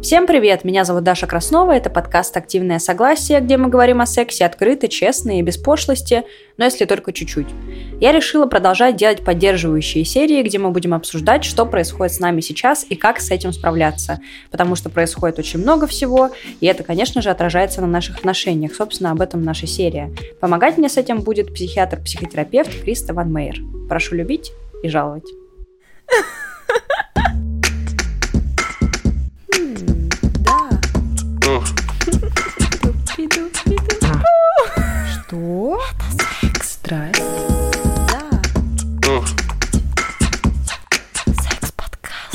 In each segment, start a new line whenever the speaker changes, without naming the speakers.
Всем привет, меня зовут Даша Краснова, это подкаст «Активное согласие», где мы говорим о сексе открыто, честно и без пошлости, но если только чуть-чуть. Я решила продолжать делать поддерживающие серии, где мы будем обсуждать, что происходит с нами сейчас и как с этим справляться, потому что происходит очень много всего, и это, конечно же, отражается на наших отношениях, собственно, об этом наша серия. Помогать мне с этим будет психиатр-психотерапевт Криста Ван Мейер. Прошу любить и жаловать. Что? Это секс. Страсть. Да. Секс-подкаст.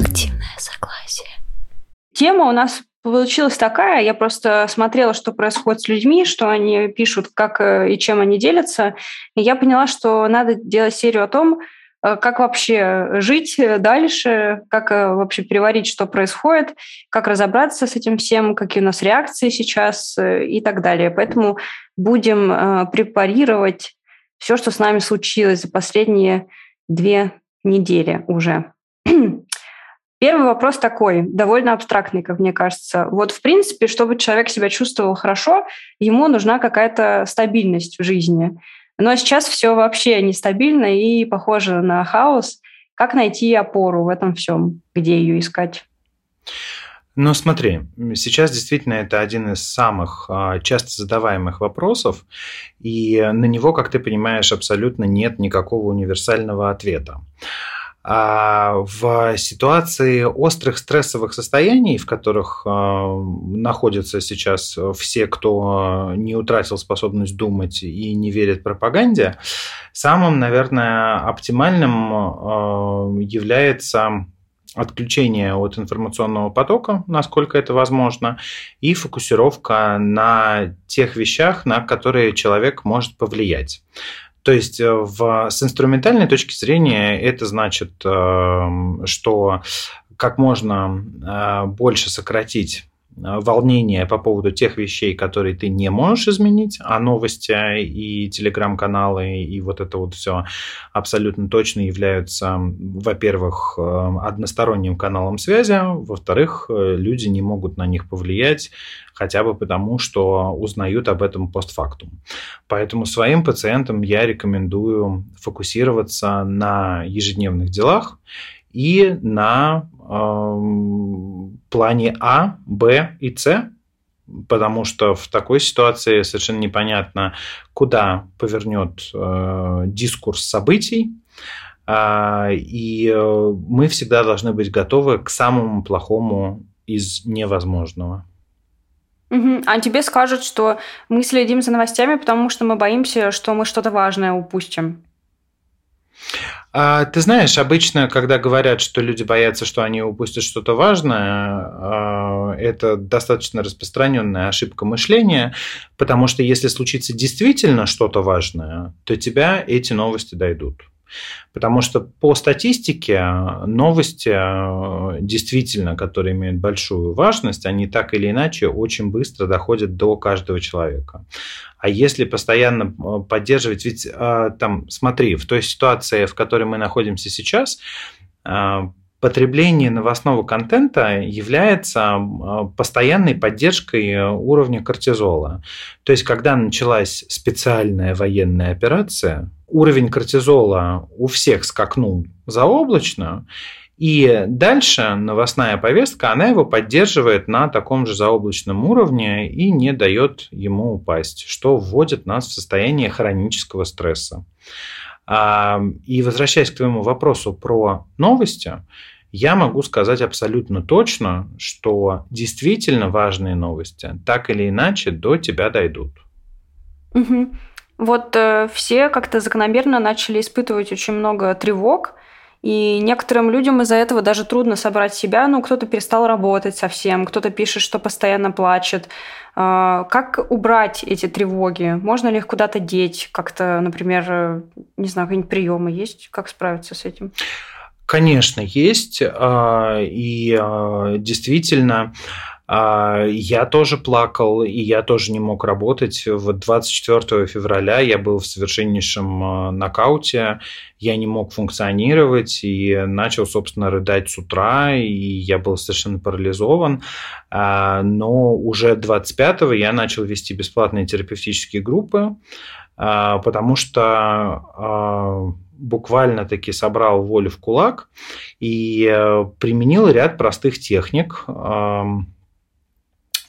Активное согласие. Тема у нас получилась такая, я просто смотрела, что происходит с людьми, что они пишут, как э, и чем они делятся, и я поняла, что надо делать серию о том, как вообще жить дальше, как э, вообще переварить, что происходит, как разобраться с этим всем, какие у нас реакции сейчас э, и так далее. Поэтому будем препарировать все, что с нами случилось за последние две недели уже. Первый вопрос такой, довольно абстрактный, как мне кажется. Вот, в принципе, чтобы человек себя чувствовал хорошо, ему нужна какая-то стабильность в жизни. Но сейчас все вообще нестабильно и похоже на хаос. Как найти опору в этом всем? Где ее искать?
Ну, смотри, сейчас действительно это один из самых а, часто задаваемых вопросов, и на него, как ты понимаешь, абсолютно нет никакого универсального ответа. А в ситуации острых стрессовых состояний, в которых а, находятся сейчас все, кто не утратил способность думать и не верит пропаганде, самым, наверное, оптимальным а, является отключение от информационного потока, насколько это возможно, и фокусировка на тех вещах, на которые человек может повлиять. То есть э, в, с инструментальной точки зрения это значит, эм, что как можно э, больше сократить волнение по поводу тех вещей, которые ты не можешь изменить, а новости и телеграм-каналы и вот это вот все абсолютно точно являются, во-первых, э, односторонним каналом связи, во-вторых, э, люди не могут на них повлиять, хотя бы потому, что узнают об этом постфактум. Поэтому своим пациентам я рекомендую фокусироваться на ежедневных делах и на э, плане А, Б и С, потому что в такой ситуации совершенно непонятно, куда повернет э, дискурс событий, э, и э, мы всегда должны быть готовы к самому плохому из невозможного.
Угу. А тебе скажут, что мы следим за новостями, потому что мы боимся, что мы что-то важное упустим.
А, ты знаешь, обычно, когда говорят, что люди боятся, что они упустят что-то важное, а, это достаточно распространенная ошибка мышления, потому что если случится действительно что-то важное, то тебя эти новости дойдут. Потому что по статистике новости э, действительно, которые имеют большую важность, они так или иначе очень быстро доходят до каждого человека. А если постоянно э, поддерживать, ведь э, там, смотри, в той ситуации, в которой мы находимся сейчас, потребление новостного контента является постоянной поддержкой уровня кортизола. То есть, когда началась специальная военная операция, уровень кортизола у всех скакнул заоблачно, и дальше новостная повестка, она его поддерживает на таком же заоблачном уровне и не дает ему упасть, что вводит нас в состояние хронического стресса. И возвращаясь к твоему вопросу про новости, я могу сказать абсолютно точно, что действительно важные новости так или иначе до тебя дойдут.
Угу. Вот э, все как-то закономерно начали испытывать очень много тревог, и некоторым людям из-за этого даже трудно собрать себя. Ну, кто-то перестал работать совсем, кто-то пишет, что постоянно плачет. Э, как убрать эти тревоги? Можно ли их куда-то деть? Как-то, например, не знаю, какие-нибудь приемы есть? Как справиться с этим?
Конечно, есть. А, и а, действительно, А, я тоже плакал, и я тоже не мог работать. Вот 24 февраля я был в совершеннейшем а, нокауте, я не мог функционировать и начал, собственно, рыдать с утра, и я был совершенно парализован. А, но уже 25-го я начал вести бесплатные терапевтические группы, потому что буквально таки собрал волю в кулак и применил ряд простых техник,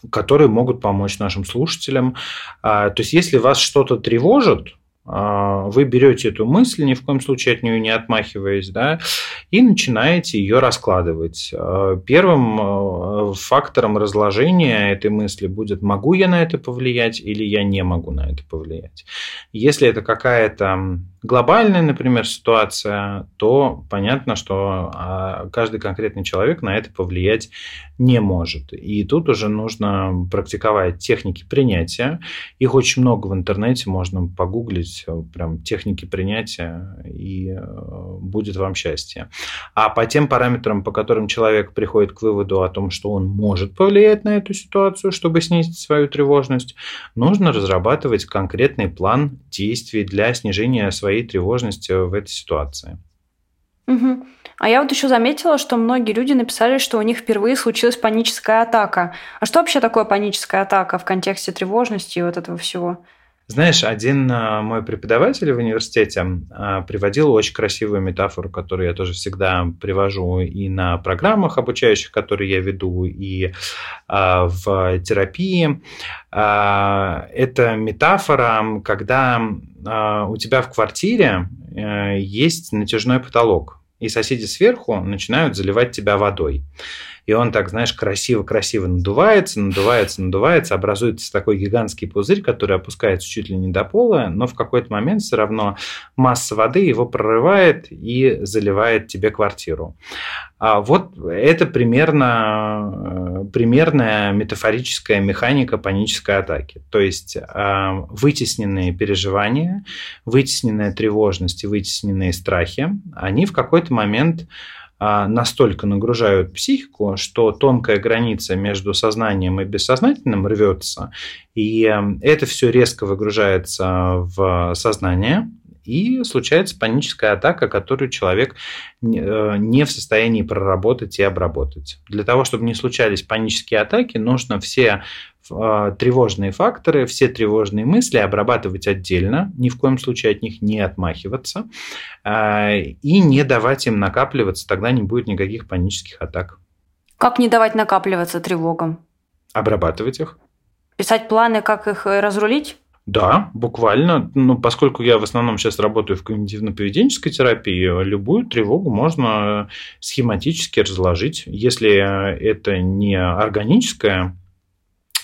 которые могут помочь нашим слушателям. А, то есть, если вас что-то тревожит, а, вы берете эту мысль, ни в коем случае от нее не отмахиваясь, да, и начинаете ее раскладывать. А, первым фактором разложения этой мысли будет, могу я на это повлиять или я не могу на это повлиять. Если это какая-то глобальная, например, ситуация, то понятно, что а, каждый конкретный человек на это повлиять не может. И тут уже нужно практиковать техники принятия. Их очень много в интернете, можно погуглить, э, прям техники принятия, и э, будет вам счастье. А по тем параметрам, по которым человек приходит к выводу о том, что он может повлиять на эту ситуацию, чтобы снизить свою тревожность, нужно разрабатывать конкретный план действий для снижения своей своей тревожности в этой ситуации.
Угу. А я вот еще заметила, что многие люди написали, что у них впервые случилась паническая атака. А что вообще такое паническая атака в контексте тревожности и вот этого всего?
Знаешь, один а, мой преподаватель в университете а, приводил очень красивую метафору, которую я тоже всегда привожу и на программах обучающих, которые я веду, и а, в терапии. Это метафора, когда у тебя в квартире э, есть натяжной потолок, и соседи сверху начинают заливать тебя водой и он так, знаешь, красиво-красиво надувается, надувается, надувается, образуется такой гигантский пузырь, который опускается чуть ли не до пола, но в какой-то момент все равно масса воды его прорывает и заливает тебе квартиру. А вот это примерно, э, примерная метафорическая механика панической атаки. То есть э, вытесненные переживания, вытесненная тревожность и вытесненные страхи, они в какой-то момент а, настолько нагружают психику, что тонкая граница между сознанием и бессознательным рвется, и эм, это все резко выгружается в сознание, и случается паническая атака, которую человек э, не в состоянии проработать и обработать. Для того, чтобы не случались панические атаки, нужно все а, тревожные факторы, все тревожные мысли обрабатывать отдельно, ни в коем случае от них не отмахиваться а, и не давать им накапливаться, тогда не будет никаких панических атак.
Как не давать накапливаться тревогам?
Обрабатывать их.
Писать планы, как их э, разрулить?
Да, буквально. Ну, поскольку я в основном сейчас работаю в когнитивно-поведенческой терапии, любую тревогу можно схематически разложить. Если это не органическая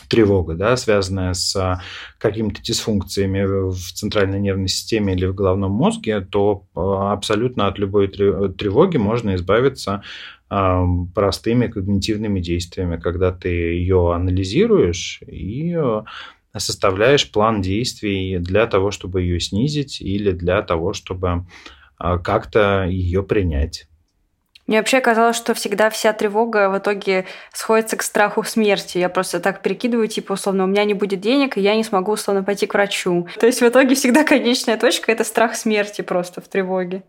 тревога, да, связанная с какими-то дисфункциями в центральной нервной системе или в головном мозге, то а, абсолютно от любой тревоги можно избавиться а, простыми когнитивными действиями, когда ты ее анализируешь и составляешь план действий для того, чтобы ее снизить или для того, чтобы как-то ее принять.
Мне вообще казалось, что всегда вся тревога в итоге сходится к страху смерти. Я просто так перекидываю, типа, условно, у меня не будет денег, и я не смогу, условно, пойти к врачу. То есть в итоге всегда конечная точка – это страх смерти просто в тревоге.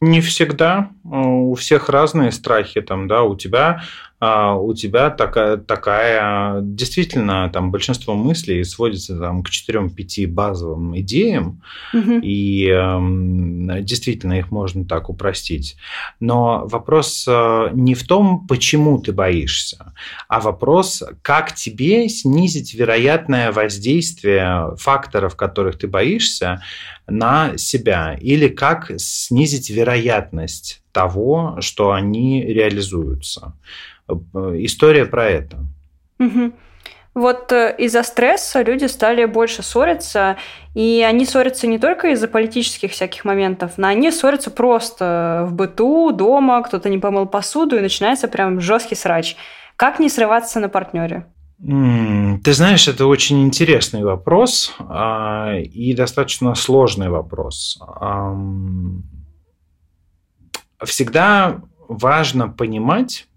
Не всегда. У всех разные страхи. Там, да, у тебя а, у тебя такая, такая действительно там большинство мыслей сводится там, к 4-5 базовым идеям, угу. и э, действительно их можно так упростить. Но вопрос э, не в том, почему ты боишься, а вопрос, как тебе снизить вероятное воздействие факторов, которых ты боишься, на себя, или как снизить вероятность того, что они реализуются. История про это.
Угу. Вот э, из-за стресса люди стали больше ссориться, и они ссорятся не только из-за политических всяких моментов, но они ссорятся просто в быту, дома, кто-то не помыл посуду, и начинается прям жесткий срач. Как не срываться на партнере?
Ты знаешь, это очень интересный вопрос а, и достаточно сложный вопрос. Всегда важно понимать,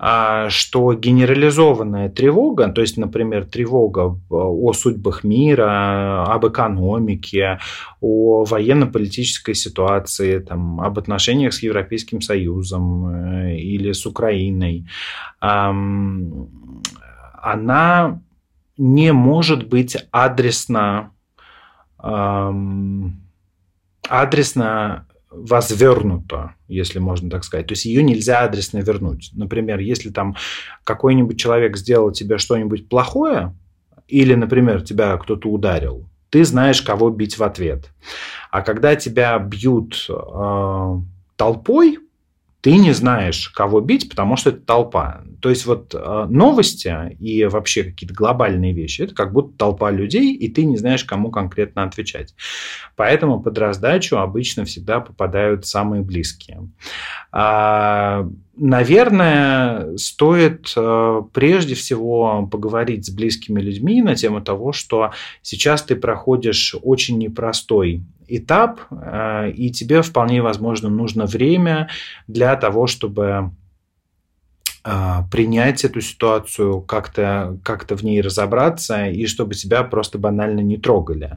что генерализованная тревога, то есть, например, тревога о судьбах мира, об экономике, о военно-политической ситуации, там, об отношениях с Европейским Союзом э, или с Украиной, она не может быть адресно адресно возвернуто, если можно так сказать. То есть ее нельзя адресно вернуть. Например, если там какой-нибудь человек сделал тебе что-нибудь плохое, или, например, тебя кто-то ударил, ты знаешь, кого бить в ответ. А когда тебя бьют э, толпой, ты не знаешь, кого бить, потому что это толпа. То есть вот э, новости и вообще какие-то глобальные вещи, это как будто толпа людей, и ты не знаешь, кому конкретно отвечать. Поэтому под раздачу обычно всегда попадают самые близкие. А, наверное, стоит э, прежде всего поговорить с близкими людьми на тему того, что сейчас ты проходишь очень непростой этап, э, и тебе вполне возможно нужно время для того, чтобы принять эту ситуацию, как-то как в ней разобраться, и чтобы тебя просто банально не трогали.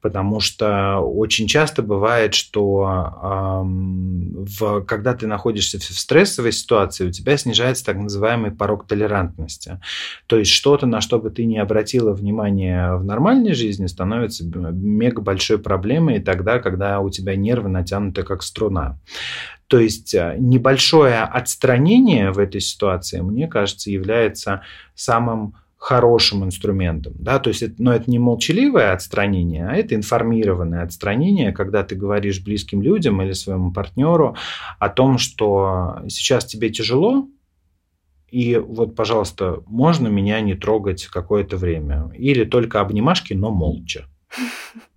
Потому что очень часто бывает, что в, когда ты находишься в стрессовой ситуации, у тебя снижается так называемый порог толерантности. То есть что-то, на что бы ты не обратила внимание в нормальной жизни, становится мега большой проблемой тогда, когда у тебя нервы натянуты как струна. То есть э, небольшое отстранение в этой ситуации, мне кажется, является самым хорошим инструментом. Да? То есть, это, но это не молчаливое отстранение, а это информированное отстранение, когда ты говоришь близким людям или своему партнеру о том, что сейчас тебе тяжело, и вот, пожалуйста, можно меня не трогать какое-то время. Или только обнимашки, но молча.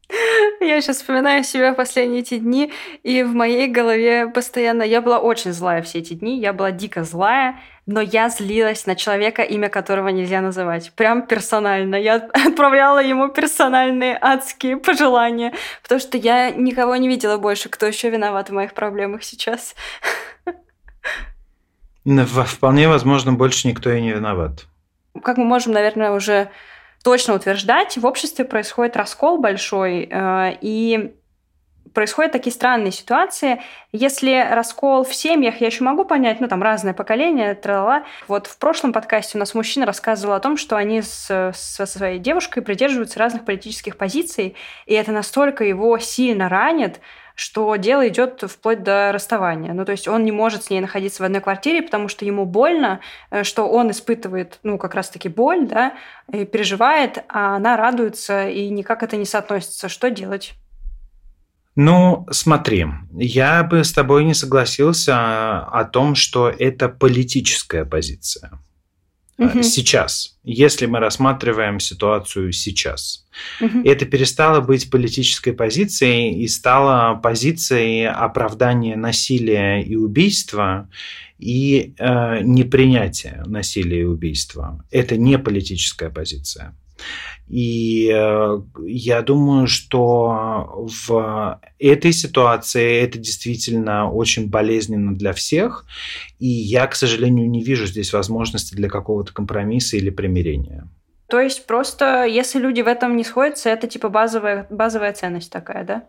Я сейчас вспоминаю себя последние эти дни, и в моей голове постоянно... Я была очень злая все эти дни, я была дико злая, но я злилась на человека, имя которого нельзя называть. Прям персонально. Я отправляла ему персональные адские пожелания, потому что я никого не видела больше, кто еще виноват в моих проблемах сейчас.
Вполне возможно, больше никто и не виноват.
Как мы можем, наверное, уже точно утверждать, в обществе происходит раскол большой, э, и происходят такие странные ситуации. Если раскол в семьях, я еще могу понять, ну, там разное поколение, трала. Вот в прошлом подкасте у нас мужчина рассказывал о том, что они с, со своей девушкой придерживаются разных политических позиций, и это настолько его сильно ранит, что дело идет вплоть до расставания. Ну, то есть он не может с ней находиться в одной квартире, потому что ему больно, э, что он испытывает, ну, как раз-таки боль, да, и переживает, а она радуется, и никак это не соотносится. Что делать?
Ну, смотри, я бы с тобой не согласился о том, что это политическая позиция угу. сейчас, если мы рассматриваем ситуацию сейчас. Угу. Это перестало быть политической позицией и стало позицией оправдания насилия и убийства и э, непринятия насилия и убийства. Это не политическая позиция. И э, я думаю, что в этой ситуации это действительно очень болезненно для всех. И я, к сожалению, не вижу здесь возможности для какого-то компромисса или примирения.
То есть просто, если люди в этом не сходятся, это типа базовая, базовая ценность такая, да?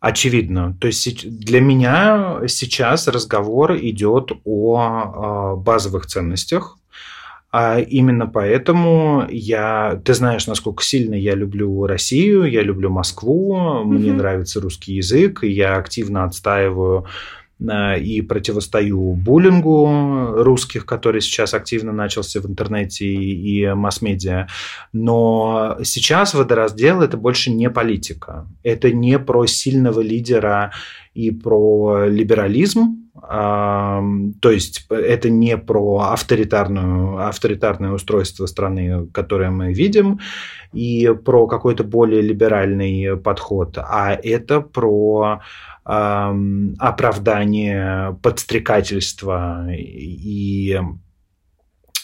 Очевидно. То есть для меня сейчас разговор идет о базовых ценностях, а именно поэтому я, ты знаешь, насколько сильно я люблю Россию, я люблю Москву, mm-hmm. мне нравится русский язык, и я активно отстаиваю э, и противостою буллингу русских, который сейчас активно начался в интернете и масс-медиа. Но сейчас водораздел – это больше не политика. Это не про сильного лидера и про либерализм, то есть это не про авторитарную, авторитарное устройство страны, которое мы видим, и про какой-то более либеральный подход, а это про оправдание подстрекательства и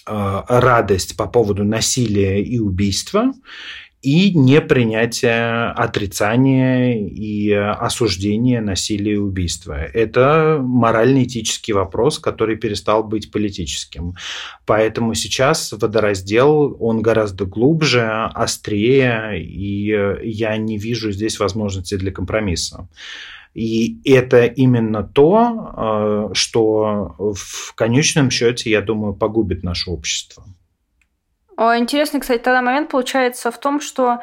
а, радость по поводу насилия и убийства, и непринятие отрицания и осуждения насилия и убийства. Это морально-этический вопрос, который перестал быть политическим. Поэтому сейчас водораздел, он гораздо глубже, острее, и я не вижу здесь возможности для компромисса. И это именно то, э, что в конечном счете, я думаю, погубит наше общество.
Интересный, кстати, тогда момент получается в том, что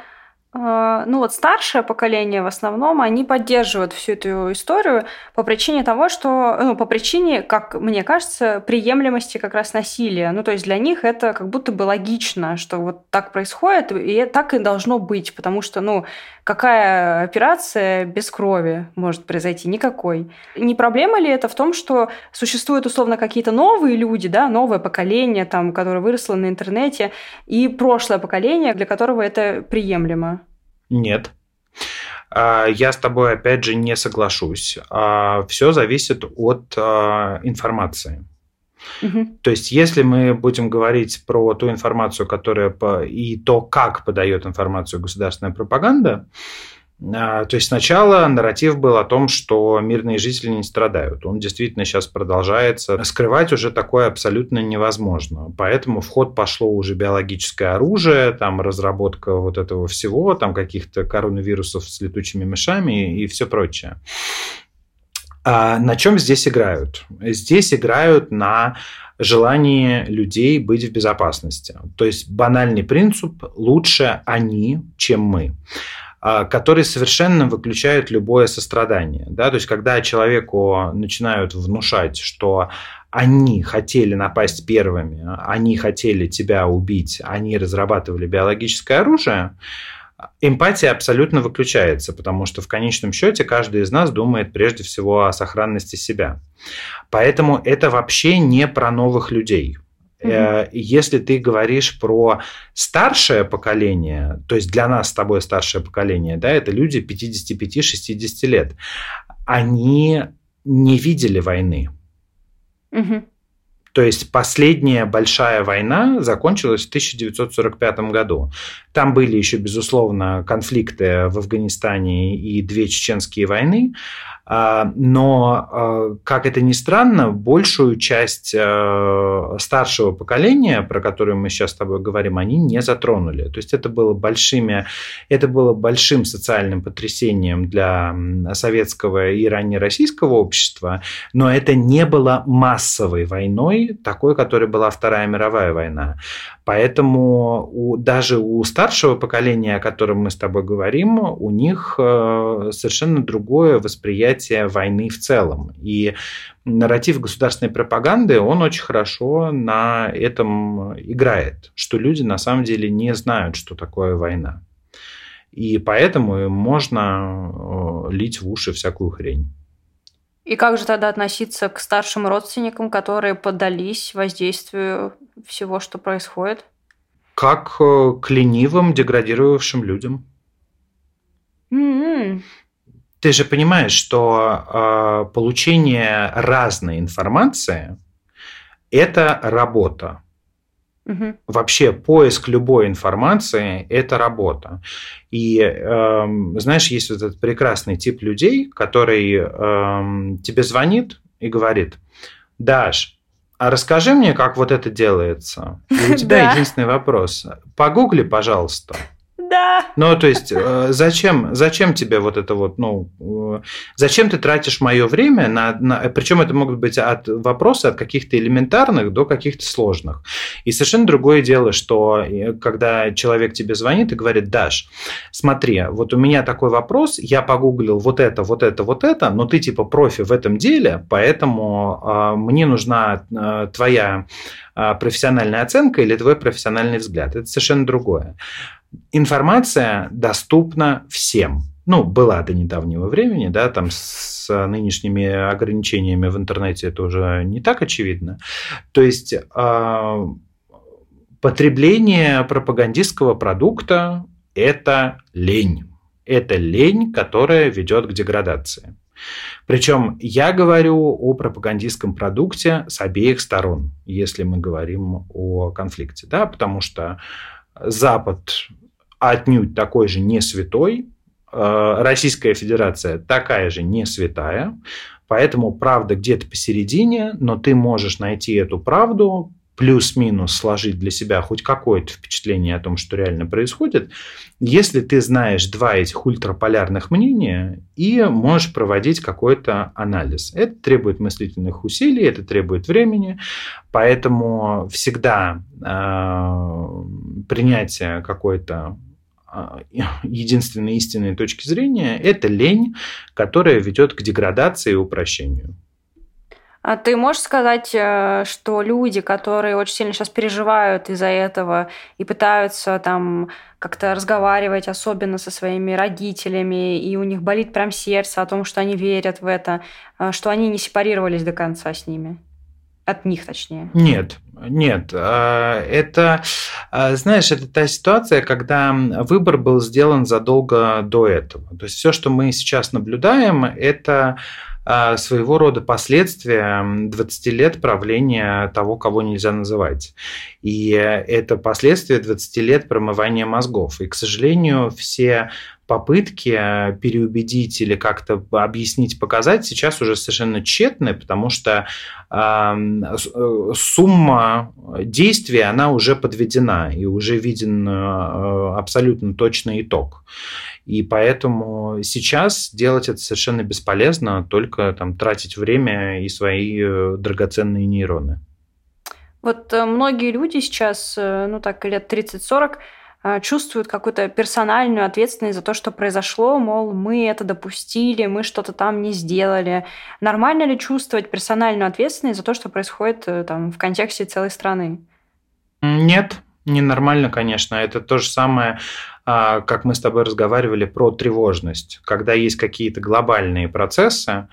ну вот старшее поколение в основном, они поддерживают всю эту историю по причине того, что, ну, по причине, как мне кажется, приемлемости как раз насилия. Ну, то есть для них это как будто бы логично, что вот так происходит, и так и должно быть, потому что, ну, какая операция без крови может произойти? Никакой. Не проблема ли это в том, что существуют условно какие-то новые люди, да, новое поколение, там, которое выросло на интернете, и прошлое поколение, для которого это приемлемо?
Нет. А, я с тобой, опять же, не соглашусь. А, Все зависит от а, информации. Угу. То есть, если мы будем говорить про ту информацию, которая по, и то, как подает информацию государственная пропаганда, то есть сначала нарратив был о том, что мирные жители не страдают. Он действительно сейчас продолжается. Скрывать уже такое абсолютно невозможно. Поэтому в ход пошло уже биологическое оружие, там разработка вот этого всего, там каких-то коронавирусов с летучими мышами и все прочее. А на чем здесь играют? Здесь играют на желании людей быть в безопасности. То есть банальный принцип «лучше они, чем мы». А, который совершенно выключает любое сострадание. Да? То есть, когда человеку начинают внушать, что они хотели напасть первыми, они хотели тебя убить, они разрабатывали биологическое оружие, эмпатия абсолютно выключается, потому что в конечном счете каждый из нас думает прежде всего о сохранности себя. Поэтому это вообще не про новых людей. Mm-hmm. Если ты говоришь про старшее поколение, то есть для нас с тобой старшее поколение, да, это люди 55-60 лет, они не видели войны. Mm-hmm. То есть последняя большая война закончилась в 1945 году. Там были еще, безусловно, конфликты в Афганистане и две чеченские войны, но, а, как это ни странно, большую часть а, старшего поколения, про которое мы сейчас с тобой говорим, они не затронули. То есть это было, большими, это было большим социальным потрясением для советского и ранее российского общества, но это не было массовой войной, такой, которой была Вторая мировая война. Поэтому у, даже у старшего поколения, о котором мы с тобой говорим, у них э, совершенно другое восприятие войны в целом. И нарратив государственной пропаганды, он очень хорошо на этом играет, что люди на самом деле не знают, что такое война. И поэтому можно э, лить в уши всякую хрень.
И как же тогда относиться к старшим родственникам, которые поддались воздействию всего, что происходит?
Как э, к ленивым, деградировавшим людям. Mm-hmm. Ты же понимаешь, что э, получение разной информации – это работа. Угу. Вообще поиск любой информации – это работа. И э, знаешь, есть вот этот прекрасный тип людей, который э, тебе звонит и говорит, Даш, а расскажи мне, как вот это делается. И у тебя единственный вопрос. Погугли, пожалуйста.
Да.
Ну, то есть, э, зачем, зачем тебе вот это вот, ну, э, зачем ты тратишь мое время на, на причем это могут быть от вопросы от каких-то элементарных до каких-то сложных. И совершенно другое дело, что э, когда человек тебе звонит и говорит, Даш, смотри, вот у меня такой вопрос, я погуглил вот это, вот это, вот это, но ты типа профи в этом деле, поэтому э, мне нужна э, твоя э, профессиональная оценка или твой профессиональный взгляд. Это совершенно другое информация доступна всем. Ну, была до недавнего времени, да, там с нынешними ограничениями в интернете это уже не так очевидно. То есть э, потребление пропагандистского продукта – это лень. Это лень, которая ведет к деградации. Причем я говорю о пропагандистском продукте с обеих сторон, если мы говорим о конфликте, да, потому что Запад отнюдь такой же не святой, Российская Федерация такая же не святая, поэтому правда где-то посередине, но ты можешь найти эту правду, плюс-минус сложить для себя хоть какое-то впечатление о том, что реально происходит, если ты знаешь два этих ультраполярных мнения и можешь проводить какой-то анализ. Это требует мыслительных усилий, это требует времени, поэтому всегда э, принятие какой-то единственной истинной точки зрения – это лень, которая ведет к деградации и упрощению.
А ты можешь сказать, э, что люди, которые очень сильно сейчас переживают из-за этого и пытаются там как-то разговаривать, особенно со своими родителями, и у них болит прям сердце о том, что они верят в это, э, что они не сепарировались до конца с ними? От них, точнее.
Нет, нет. А, это, а, знаешь, это та ситуация, когда выбор был сделан задолго до этого. То есть все, что мы сейчас наблюдаем, это а, своего рода последствия 20 лет правления того, кого нельзя называть. И это последствия 20 лет промывания мозгов. И, к сожалению, все попытки переубедить или как-то объяснить, показать сейчас уже совершенно тщетны, потому что э, сумма действий, она уже подведена и уже виден э, абсолютно точный итог. И поэтому сейчас делать это совершенно бесполезно, только там, тратить время и свои э, драгоценные нейроны.
Вот э, многие люди сейчас, э, ну так, лет 30-40, чувствуют какую-то персональную ответственность за то, что произошло, мол, мы это допустили, мы что-то там не сделали. Нормально ли чувствовать персональную ответственность за то, что происходит там в контексте целой страны?
Нет, ненормально, конечно. Это то же самое, а, как мы с тобой разговаривали про тревожность. Когда есть какие-то глобальные процессы, а,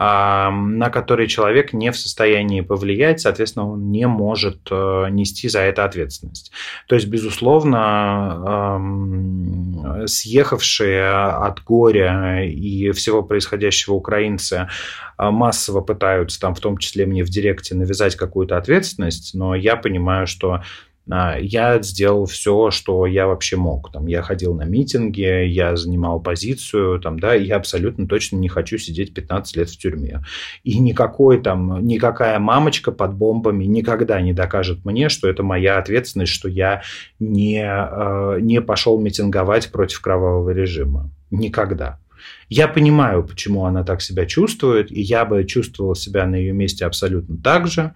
на которые человек не в состоянии повлиять, соответственно, он не может э, нести за это ответственность. То есть, безусловно, съехавшие от горя и всего происходящего украинцы а, массово пытаются, там, в том числе мне в директе, навязать какую-то ответственность, но я понимаю, что я сделал все, что я вообще мог. Там, я ходил на митинги, я занимал позицию, там, да, я абсолютно точно не хочу сидеть 15 лет в тюрьме. И никакой там, никакая мамочка под бомбами никогда не докажет мне, что это моя ответственность, что я не, э, не пошел митинговать против кровавого режима. Никогда. Я понимаю, почему она так себя чувствует, и я бы чувствовал себя на ее месте абсолютно так же,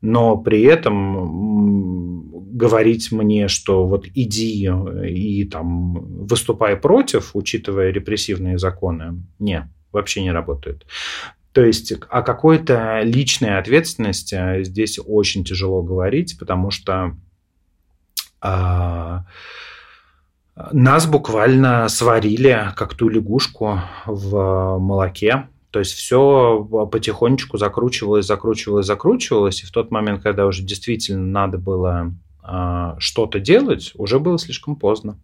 но при этом говорить мне, что вот иди и там выступай против, учитывая репрессивные законы, не, вообще не работает. То есть о какой-то личной ответственности здесь очень тяжело говорить, потому что а, нас буквально сварили, как ту лягушку в молоке. То есть все потихонечку закручивалось, закручивалось, закручивалось. И в тот момент, когда уже действительно надо было э, что-то делать, уже было слишком поздно.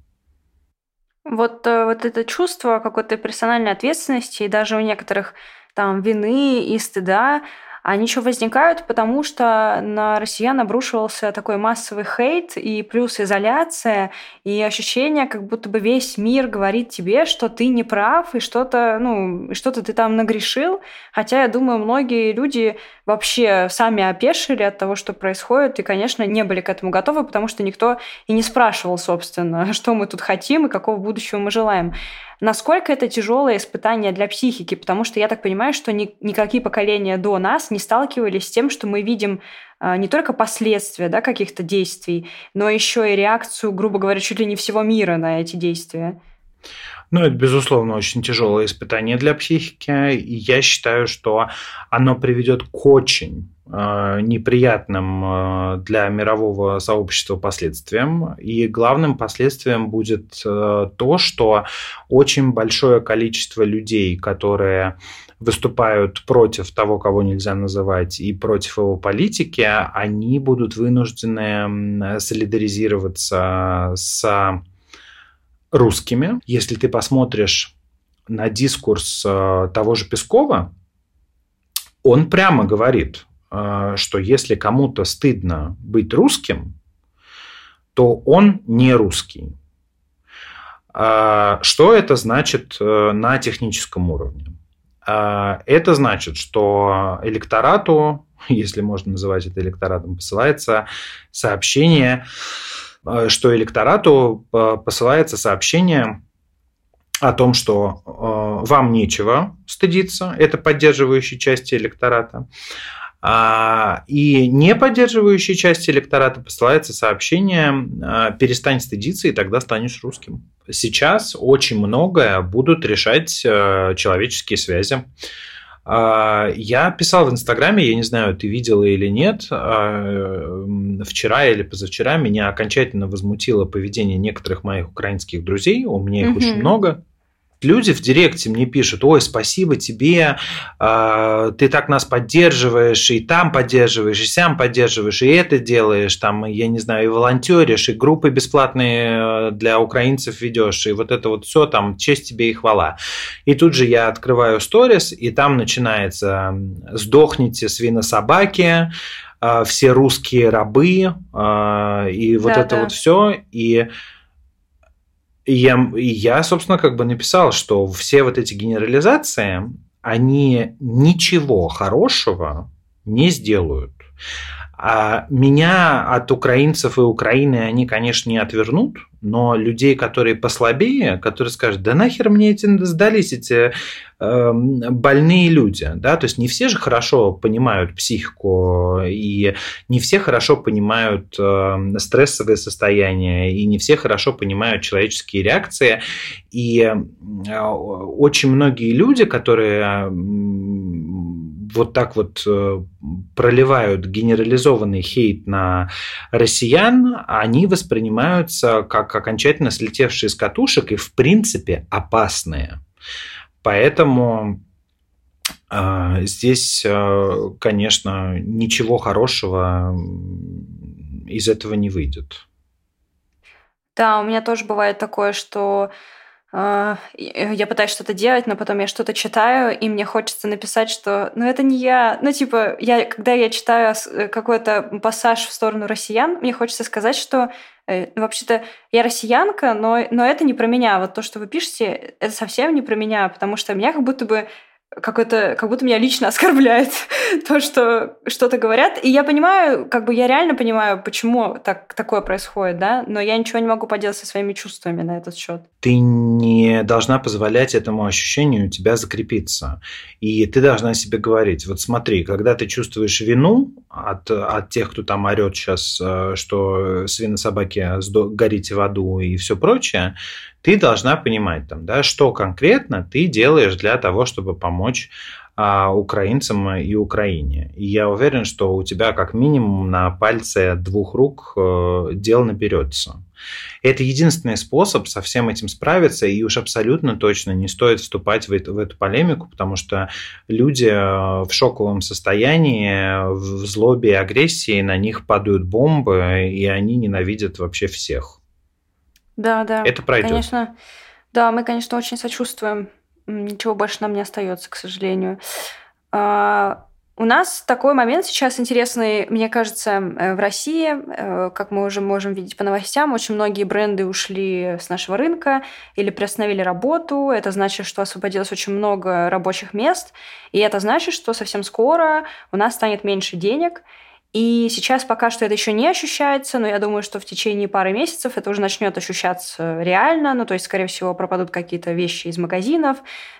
Вот, э, вот это чувство какой-то персональной ответственности и даже у некоторых там вины и стыда, они еще возникают, потому что на россиян обрушивался такой массовый хейт и плюс изоляция, и ощущение, как будто бы весь мир говорит тебе, что ты не прав, и что-то, ну, что-то ты там нагрешил. Хотя, я думаю, многие люди вообще сами опешили от того, что происходит, и, конечно, не были к этому готовы, потому что никто и не спрашивал, собственно, что мы тут хотим и какого будущего мы желаем. Насколько это тяжелое испытание для психики? Потому что я так понимаю, что ни, никакие поколения до нас не сталкивались с тем, что мы видим э, не только последствия да, каких-то действий, но еще и реакцию, грубо говоря, чуть ли не всего мира на эти действия.
Ну, это, безусловно, очень тяжелое испытание для психики, и я считаю, что оно приведет к очень э, неприятным э, для мирового сообщества последствиям. И главным последствием будет э, то, что очень большое количество людей, которые выступают против того, кого нельзя называть, и против его политики, они будут вынуждены солидаризироваться с русскими. Если ты посмотришь на дискурс э, того же Пескова, он прямо говорит, э, что если кому-то стыдно быть русским, то он не русский. А, что это значит э, на техническом уровне? А, это значит, что электорату, если можно называть это электоратом, посылается сообщение, что электорату э, посылается сообщение о том, что вам нечего стыдиться, это поддерживающей части электората, а, и не поддерживающей части электората посылается сообщение «перестань стыдиться, и тогда станешь русским». Сейчас очень многое будут решать человеческие связи. Я писал в Инстаграме, я не знаю, ты видела или нет, вчера или позавчера меня окончательно возмутило поведение некоторых моих украинских друзей, у меня их угу. очень много, люди в директе мне пишут, ой, спасибо тебе, а, ты так нас поддерживаешь, и там поддерживаешь, и сам поддерживаешь, и это делаешь, там, я не знаю, и волонтеришь, и группы бесплатные э, для украинцев ведешь, и вот это вот все, там, честь тебе и хвала. И тут же я открываю сторис, и там начинается «сдохните, свинособаки», а, все русские рабы, а, и вот да, это да. вот все, и я, я, собственно, как бы написал, что все вот эти генерализации, они ничего хорошего не сделают. А меня от украинцев и Украины они, конечно, не отвернут, но людей, которые послабее, которые скажут, да нахер мне эти сдались эти э, больные люди, да, то есть не все же хорошо понимают психику, и не все хорошо понимают э, стрессовые состояния, и не все хорошо понимают человеческие реакции, и э, очень многие люди, которые вот так вот э, проливают генерализованный хейт на россиян, они воспринимаются как окончательно слетевшие с катушек и, в принципе, опасные. Поэтому э, здесь, э, конечно, ничего хорошего из этого не выйдет.
Да, у меня тоже бывает такое, что я пытаюсь что-то делать, но потом я что-то читаю, и мне хочется написать, что ну это не я. Ну, типа, я, когда я читаю э, какой-то пассаж в сторону россиян, мне хочется сказать, что э, ну, вообще-то я россиянка, но, но это не про меня. Вот то, что вы пишете, это совсем не про меня, потому что меня как будто бы какой-то, как будто меня лично оскорбляет то, что что-то говорят. И я понимаю, как бы я реально понимаю, почему так, такое происходит, да, но я ничего не могу поделать со своими чувствами на этот счет.
Ты не должна позволять этому ощущению у тебя закрепиться. И ты должна себе говорить, вот смотри, когда ты чувствуешь вину от, от тех, кто там орет сейчас, э, что свинособаки горите в аду и все прочее, ты должна понимать, там, да, что конкретно ты делаешь для того, чтобы помочь а, украинцам и Украине. И я уверен, что у тебя как минимум на пальце двух рук э, дел наберется. Это единственный способ со всем этим справиться, и уж абсолютно точно не стоит вступать в эту, в эту полемику, потому что люди э, в шоковом состоянии, в злобе и агрессии, на них падают бомбы, и они ненавидят вообще всех.
Да, да.
Это пройдет.
Конечно. Да, мы, конечно, очень сочувствуем. Ничего больше нам не остается, к сожалению. А, у нас такой момент сейчас интересный, мне кажется, э, в России, э, как мы уже можем видеть по новостям, очень многие бренды ушли с нашего рынка или приостановили работу. Это значит, что освободилось очень много рабочих мест, и это значит, что совсем скоро у нас станет меньше денег, и сейчас пока что это еще не ощущается, но я думаю, что в течение пары месяцев это уже начнет ощущаться реально. Ну, то есть, скорее всего, пропадут какие-то вещи из магазинов.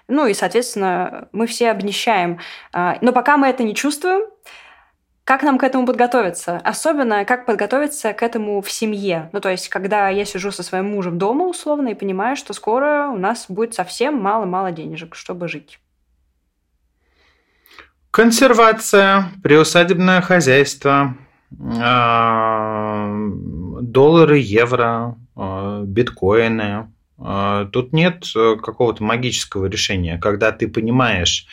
Ну и, соответственно, мы все обнищаем. А, но пока мы это не чувствуем, как нам к этому подготовиться? Особенно, как подготовиться к этому в семье? Ну, то есть, когда я сижу со своим мужем дома, условно, и понимаю, что скоро у нас будет совсем мало-мало денежек, чтобы жить.
Консервация, приусадебное хозяйство, а, доллары, евро, а, биткоины. А, тут нет э, какого-то магического решения, когда ты понимаешь,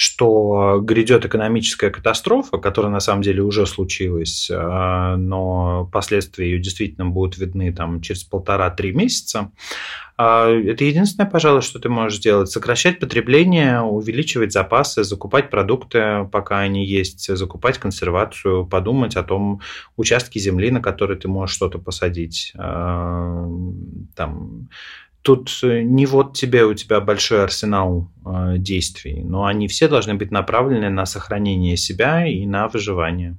что грядет экономическая катастрофа, которая на самом деле уже случилась, но последствия ее действительно будут видны там, через полтора-три месяца, а, это единственное, пожалуй, что ты можешь сделать. Сокращать потребление, увеличивать запасы, закупать продукты, пока они есть, закупать консервацию, подумать о том участке земли, на который ты можешь что-то посадить. А, там, тут не вот тебе, у тебя большой арсенал действий, но они все должны быть направлены на сохранение себя и на выживание.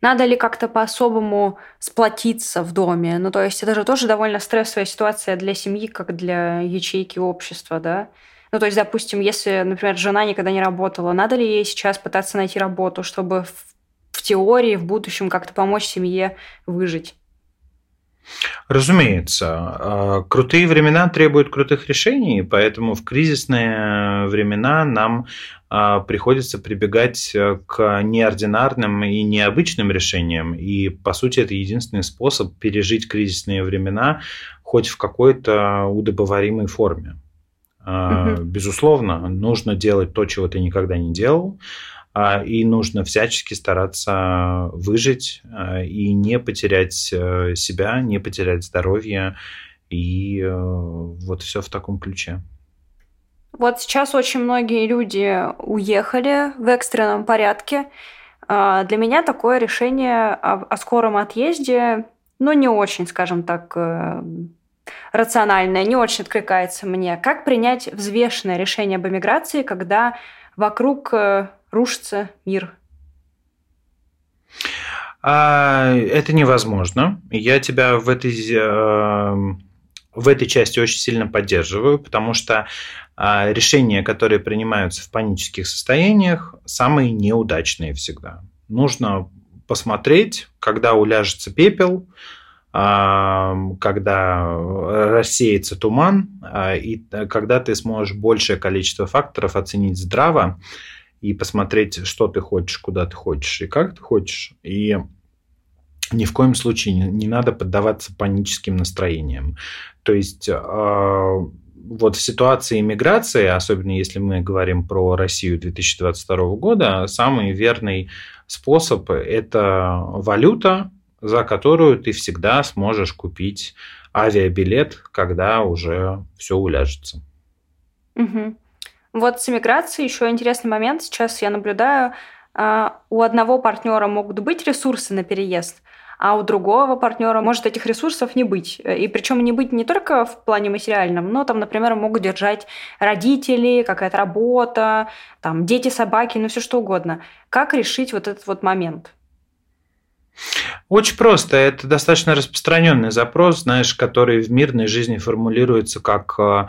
Надо ли как-то по-особому сплотиться в доме? Ну, то есть это же тоже довольно стрессовая ситуация для семьи, как для ячейки общества, да? Ну, то есть, допустим, если, например, жена никогда не работала, надо ли ей сейчас пытаться найти работу, чтобы в, в теории, в будущем как-то помочь семье выжить?
Разумеется, а, крутые времена требуют крутых решений, поэтому в кризисные времена нам а, приходится прибегать э, к неординарным и необычным решениям. И, по сути, это единственный способ пережить кризисные времена хоть в какой-то удобоваримой форме. Угу. Безусловно, нужно делать то, чего ты никогда не делал, и нужно всячески стараться выжить а, и не потерять э, себя, не потерять здоровье, и э, вот все в таком ключе.
Вот сейчас очень многие люди уехали в экстренном порядке. А, для меня такое решение о, скором отъезде, ну, не очень, скажем так, э, рациональное, не очень откликается мне. Как принять взвешенное решение об эмиграции, когда вокруг рушится мир?
А, это невозможно. Я тебя в этой, эм, в этой части очень сильно поддерживаю, потому что а, решения, которые принимаются в панических состояниях, самые неудачные всегда. Нужно посмотреть, когда уляжется пепел, когда рассеется туман, а, и когда ты сможешь большее количество факторов оценить здраво, и посмотреть, что ты хочешь, куда ты хочешь и как ты хочешь. И ни в коем случае не, не надо поддаваться паническим настроениям. То есть э, вот в ситуации иммиграции, особенно если мы говорим про Россию 2022 года, самый верный способ – это валюта, за которую ты всегда сможешь купить авиабилет, когда уже все уляжется.
Угу. Вот с эмиграцией еще интересный момент. Сейчас я наблюдаю, а, у одного партнера могут быть ресурсы на переезд, а у другого партнера может этих ресурсов не быть. И причем не быть не только в плане материальном, но там, например, могут держать родители, какая-то работа, там дети, собаки, ну все что угодно. Как решить вот этот вот момент?
Очень просто. Это достаточно распространенный запрос, знаешь, который в мирной жизни формулируется как а,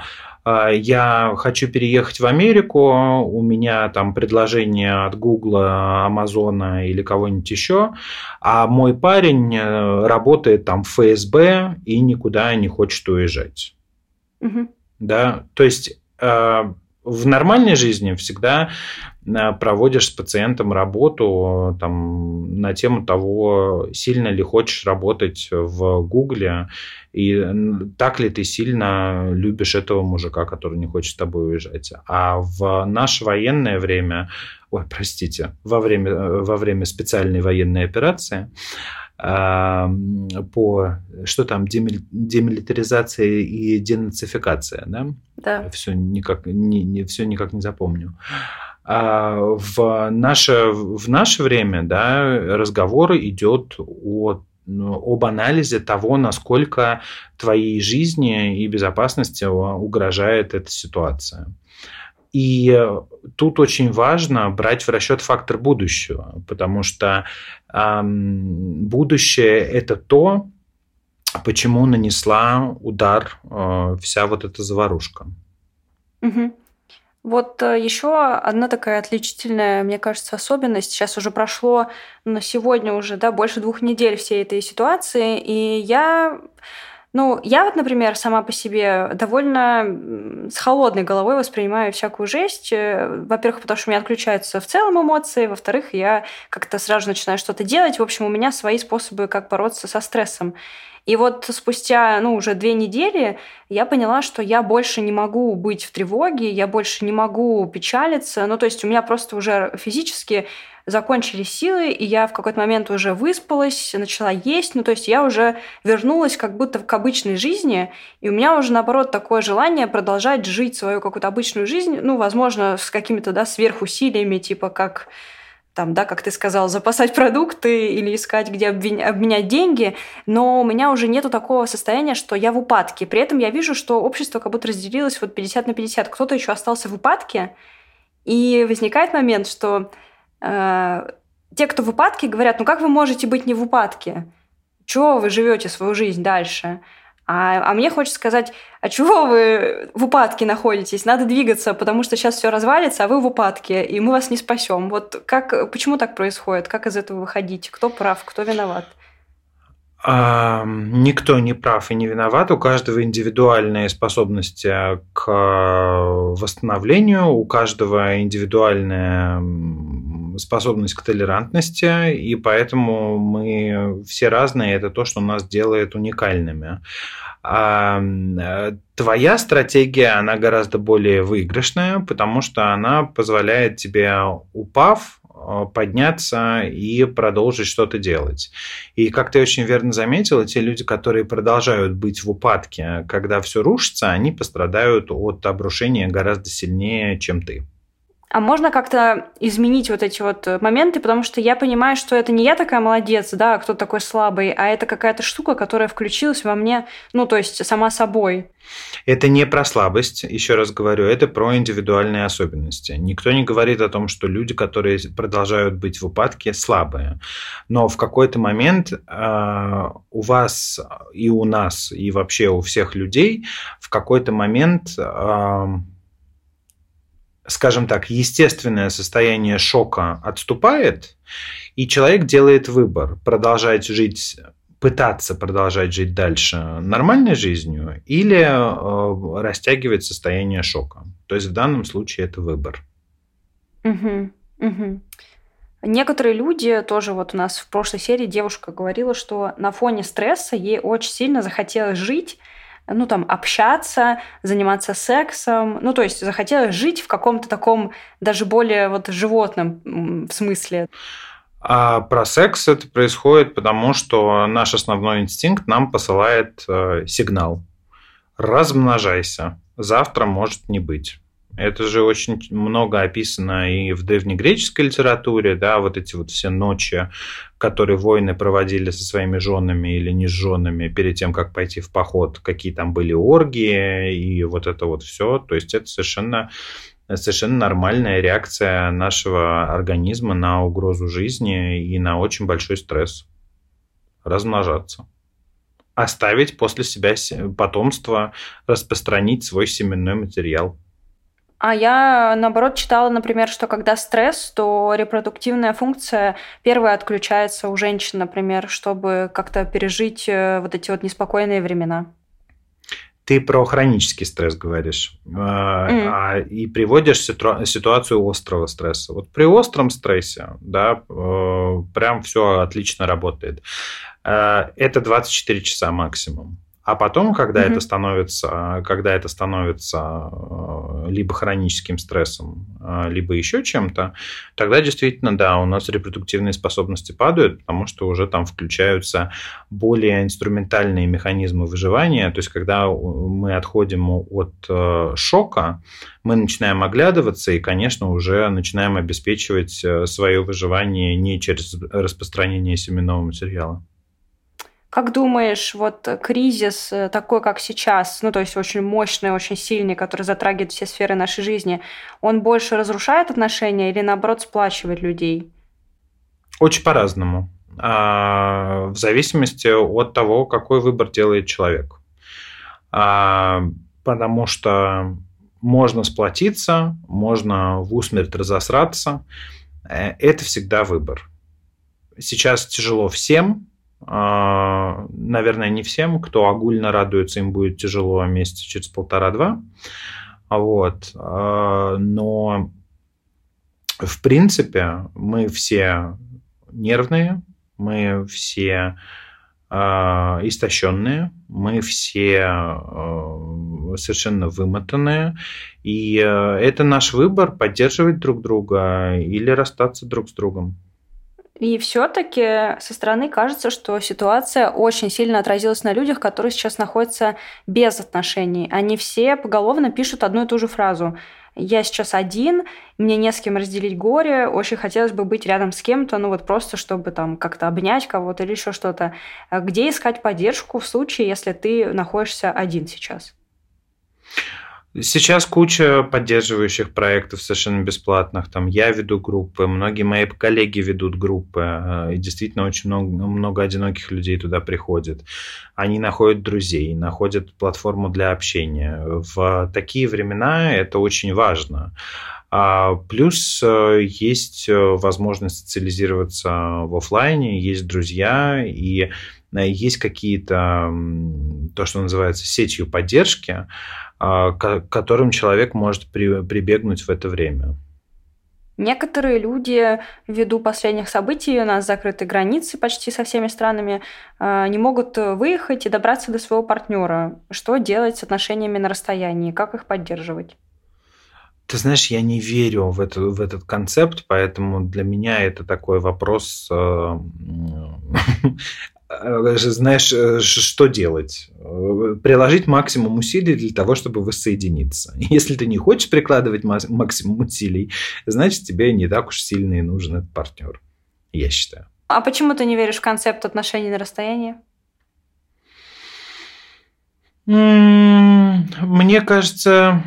я хочу переехать в Америку, у меня там предложение от Гугла, Амазона или кого-нибудь еще, а мой парень э, работает там в ФСБ и никуда не хочет уезжать. Угу. Да, то есть э, в нормальной жизни всегда проводишь с пациентом работу там, на тему того, сильно ли хочешь работать в Гугле, и так ли ты сильно любишь этого мужика, который не хочет с тобой уезжать. А в наше военное время, ой, простите, во время, во время специальной военной операции, по что там демилитаризация и денацификация, да?
Да.
Все никак не, не все никак не запомню. А в наше в наше время, да, разговор идет о об анализе того, насколько твоей жизни и безопасности угрожает эта ситуация. И э, тут очень важно брать в расчет фактор будущего, потому что эм, будущее это то, почему нанесла удар э, вся вот эта заварушка.
Угу. Вот э, еще одна такая отличительная, мне кажется, особенность. Сейчас уже прошло на сегодня уже да, больше двух недель всей этой ситуации, и я ну, я вот, например, сама по себе довольно с холодной головой воспринимаю всякую жесть. Э, во-первых, потому что у меня отключаются в целом эмоции. Во-вторых, я как-то сразу начинаю что-то делать. В общем, у меня свои способы, как бороться со стрессом. И вот спустя, ну, уже две недели я поняла, что я больше не могу быть в тревоге, я больше не могу печалиться. Ну, то есть у меня просто уже физически закончились силы, и я в какой-то момент уже выспалась, начала есть, ну то есть я уже вернулась как будто к обычной жизни, и у меня уже наоборот такое желание продолжать жить свою какую-то обычную жизнь, ну возможно с какими-то да сверхусилиями, типа как там, да, как ты сказал, запасать продукты или искать, где обменять деньги, но у меня уже нету такого состояния, что я в упадке. При этом я вижу, что общество как будто разделилось вот 50 на 50. Кто-то еще остался в упадке, и возникает момент, что э, те, кто в упадке, говорят, ну как вы можете быть не в упадке? Чего вы живете свою жизнь дальше? А, а мне хочется сказать, а чего вы в упадке находитесь? Надо двигаться, потому что сейчас все развалится, а вы в упадке, и мы вас не спасем. Вот как, почему так происходит? Как из этого выходить? Кто прав, кто виноват?
А, никто не прав и не виноват. У каждого индивидуальные способности к восстановлению, у каждого индивидуальная способность к толерантности, и поэтому мы все разные, это то, что нас делает уникальными. А твоя стратегия, она гораздо более выигрышная, потому что она позволяет тебе, упав, подняться и продолжить что-то делать. И как ты очень верно заметила, те люди, которые продолжают быть в упадке, когда все рушится, они пострадают от обрушения гораздо сильнее, чем ты.
А можно как-то изменить вот эти вот моменты, потому что я понимаю, что это не я такая молодец, да, кто такой слабый, а это какая-то штука, которая включилась во мне, ну, то есть сама собой.
Это не про слабость, еще раз говорю, это про индивидуальные особенности. Никто не говорит о том, что люди, которые продолжают быть в упадке, слабые. Но в какой-то момент э, у вас и у нас, и вообще у всех людей в какой-то момент... Э, скажем так, естественное состояние шока отступает, и человек делает выбор продолжать жить пытаться продолжать жить дальше нормальной жизнью или э, растягивать состояние шока. То есть в данном случае это выбор.
Угу, угу. Некоторые люди, тоже вот у нас в прошлой серии девушка говорила, что на фоне стресса ей очень сильно захотелось жить, ну, там, общаться, заниматься сексом. Ну, то есть захотелось жить в каком-то таком даже более вот животном смысле.
А про секс это происходит потому, что наш основной инстинкт нам посылает э, сигнал. Размножайся. Завтра может не быть. Это же очень много описано и в древнегреческой литературе, да, вот эти вот все ночи, которые воины проводили со своими женами или не с женами перед тем, как пойти в поход, какие там были оргии и вот это вот все. То есть это совершенно совершенно нормальная реакция нашего организма на угрозу жизни и на очень большой стресс. Размножаться. Оставить после себя потомство, распространить свой семенной материал.
А я, наоборот, читала, например, что когда стресс, то репродуктивная функция первая отключается у женщин, например, чтобы как-то пережить э, вот эти вот неспокойные времена.
Ты про хронический стресс говоришь mm. и приводишь ситуацию острого стресса. Вот при остром стрессе, да, э, прям все отлично работает. Это 24 часа максимум. А потом, когда mm-hmm. это становится, когда это становится э, либо хроническим стрессом, э, либо еще чем-то, тогда действительно, да, у нас репродуктивные способности падают, потому что уже там включаются более инструментальные механизмы выживания. То есть, когда мы отходим от э, шока, мы начинаем оглядываться и, конечно, уже начинаем обеспечивать свое выживание не через распространение семенного материала.
Как думаешь, вот кризис э, такой, как сейчас, ну то есть очень мощный, очень сильный, который затрагивает все сферы нашей жизни, он больше разрушает отношения или наоборот сплачивает людей?
Очень по-разному. А, в зависимости от того, какой выбор делает человек. А, потому что можно сплотиться, можно в усмерть разосраться. Э, это всегда выбор. Сейчас тяжело всем, наверное, не всем, кто огульно радуется, им будет тяжело месяца через полтора-два. Вот. А, но в принципе мы все нервные, мы все а, истощенные, мы все совершенно вымотанные, и это наш выбор поддерживать друг друга или расстаться друг с другом.
И все-таки со стороны кажется, что ситуация очень сильно отразилась на людях, которые сейчас находятся без отношений. Они все поголовно пишут одну и ту же фразу. Я сейчас один, мне не с кем разделить горе, очень хотелось бы быть рядом с кем-то, ну вот просто чтобы там как-то обнять кого-то или еще что-то. Где искать поддержку в случае, если ты находишься один сейчас?
Сейчас куча поддерживающих проектов совершенно бесплатных. Там я веду группы, многие мои коллеги ведут группы, э, и действительно очень много, много одиноких людей туда приходит. Они находят друзей, находят платформу для общения. В такие времена это очень важно. А плюс э, есть э, возможность социализироваться в офлайне, есть друзья и есть какие-то, то, что называется, сетью поддержки, к которым человек может прибегнуть в это время.
Некоторые люди, ввиду последних событий, у нас закрыты границы почти со всеми странами, а, не могут выехать и добраться до своего партнера. Что делать с отношениями на расстоянии? Как их поддерживать?
Ты знаешь, я не верю в, это, в этот концепт, поэтому для меня это такой вопрос Э, знаешь, э, что делать? Э, приложить максимум усилий для того, чтобы воссоединиться. Если ты не хочешь прикладывать максимум усилий, значит, тебе не так уж сильно и нужен этот партнер, я считаю.
А почему ты не веришь в концепт отношений на расстоянии?
Мне кажется,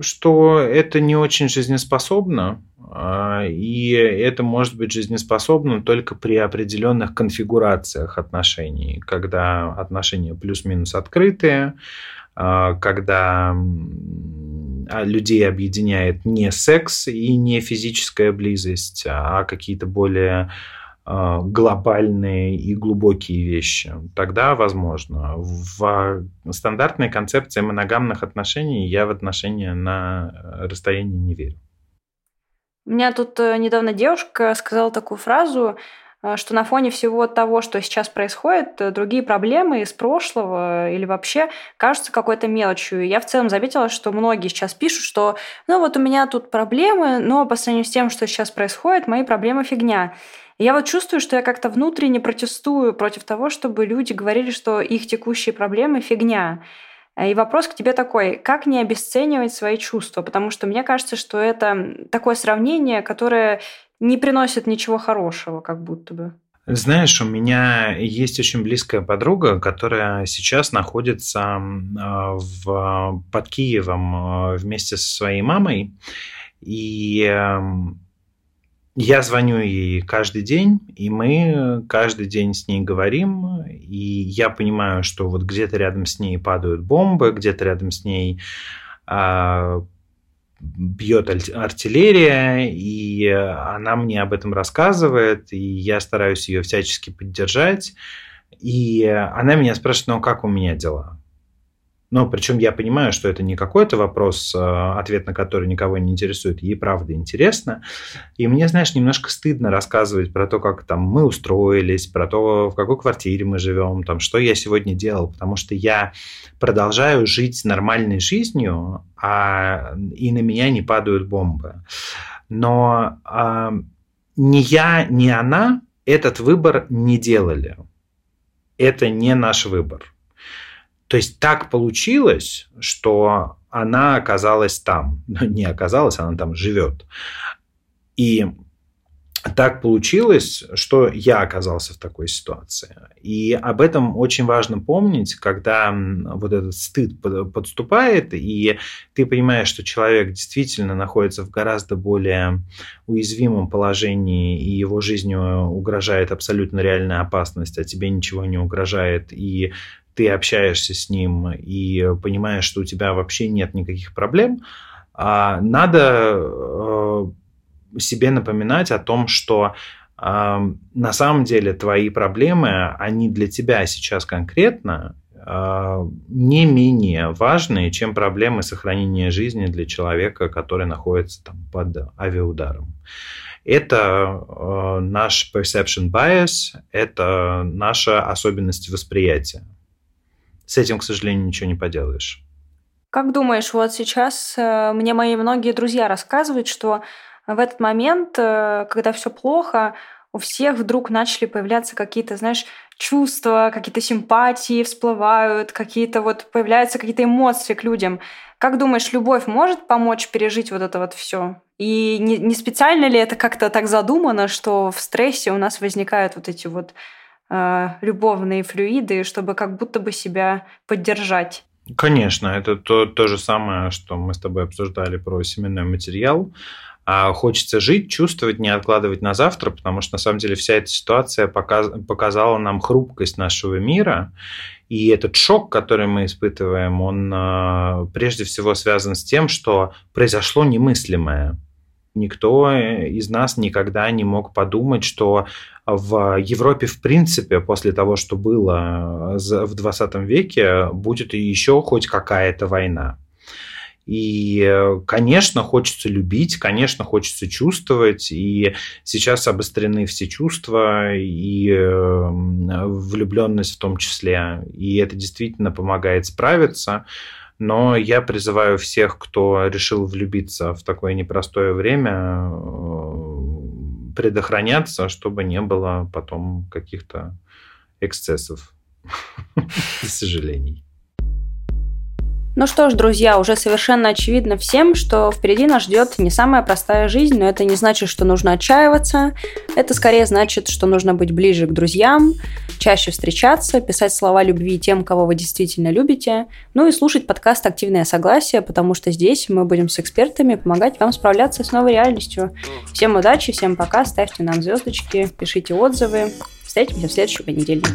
что это не очень жизнеспособно. А, и это может быть жизнеспособным только при определенных конфигурациях отношений, когда отношения плюс-минус открытые, а, когда а, людей объединяет не секс и не физическая близость, а какие-то более глобальные и глубокие вещи, тогда возможно. В стандартной концепции моногамных отношений я в отношения на расстоянии не верю.
У меня тут э, недавно девушка сказала такую фразу, э, что на фоне всего того, что сейчас происходит, э, другие проблемы из прошлого или вообще кажутся какой-то мелочью. Я в целом заметила, что многие сейчас пишут, что ну вот у меня тут проблемы, но по сравнению с тем, что сейчас происходит, мои проблемы фигня. Я вот чувствую, что я как-то внутренне протестую против того, чтобы люди говорили, что их текущие проблемы фигня. И вопрос к тебе такой, как не обесценивать свои чувства? Потому что мне кажется, что это такое сравнение, которое не приносит ничего хорошего, как будто бы.
Знаешь, у меня есть очень близкая подруга, которая сейчас находится а, в, под Киевом а, вместе со своей мамой. И я звоню ей каждый день, и мы каждый день с ней говорим, и я понимаю, что вот где-то рядом с ней падают бомбы, где-то рядом с ней а, бьет артиллерия, и она мне об этом рассказывает, и я стараюсь ее всячески поддержать. И она меня спрашивает, ну как у меня дела? Но причем я понимаю, что это не какой-то вопрос, э, ответ на который никого не интересует, ей правда интересно. И мне, знаешь, немножко стыдно рассказывать про то, как там мы устроились, про то, в какой квартире мы живем, там, что я сегодня делал, потому что я продолжаю жить нормальной жизнью, а и на меня не падают бомбы. Но а, ни я, ни она этот выбор не делали. Это не наш выбор. То есть так получилось, что она оказалась там. Не оказалась, она там живет. И так получилось, что я оказался в такой ситуации. И об этом очень важно помнить, когда вот этот стыд подступает, и ты понимаешь, что человек действительно находится в гораздо более уязвимом положении, и его жизнью угрожает абсолютно реальная опасность, а тебе ничего не угрожает, и ты общаешься с ним и понимаешь, что у тебя вообще нет никаких проблем, а надо э, себе напоминать о том, что э, на самом деле твои проблемы, они для тебя сейчас конкретно э, не менее важные, чем проблемы сохранения жизни для человека, который находится там под авиаударом. Это наш perception bias, это наша особенность восприятия с этим, к сожалению, ничего не поделаешь.
Как думаешь, вот сейчас э, мне мои многие друзья рассказывают, что в этот момент, э, когда все плохо, у всех вдруг начали появляться какие-то, знаешь, чувства, какие-то симпатии всплывают, какие-то вот появляются какие-то эмоции к людям. Как думаешь, любовь может помочь пережить вот это вот все? И не, не специально ли это как-то так задумано, что в стрессе у нас возникают вот эти вот любовные флюиды, чтобы как будто бы себя поддержать?
Конечно, это то, то же самое, что мы с тобой обсуждали про семенной материал. А хочется жить, чувствовать, не откладывать на завтра, потому что на самом деле вся эта ситуация показ, показала нам хрупкость нашего мира. И этот шок, который мы испытываем, он э, прежде всего связан с тем, что произошло немыслимое. Никто из нас никогда не мог подумать, что в Европе в принципе после того, что было в 20 веке, будет еще хоть какая-то война. И, конечно, хочется любить, конечно, хочется чувствовать. И сейчас обострены все чувства, и влюбленность в том числе. И это действительно помогает справиться. Но я призываю всех, кто решил влюбиться в такое непростое время, э, предохраняться, чтобы не было потом каких-то эксцессов и сожалений.
Ну что ж, друзья, уже совершенно очевидно всем, что впереди нас ждет не самая простая жизнь, но это не значит, что нужно отчаиваться. Это скорее значит, что нужно быть ближе к друзьям, чаще встречаться, писать слова любви тем, кого вы действительно любите, ну и слушать подкаст «Активное согласие», потому что здесь мы будем с экспертами помогать вам справляться с новой реальностью. Всем удачи, всем пока, ставьте нам звездочки, пишите отзывы. Встретимся в следующей понедельник.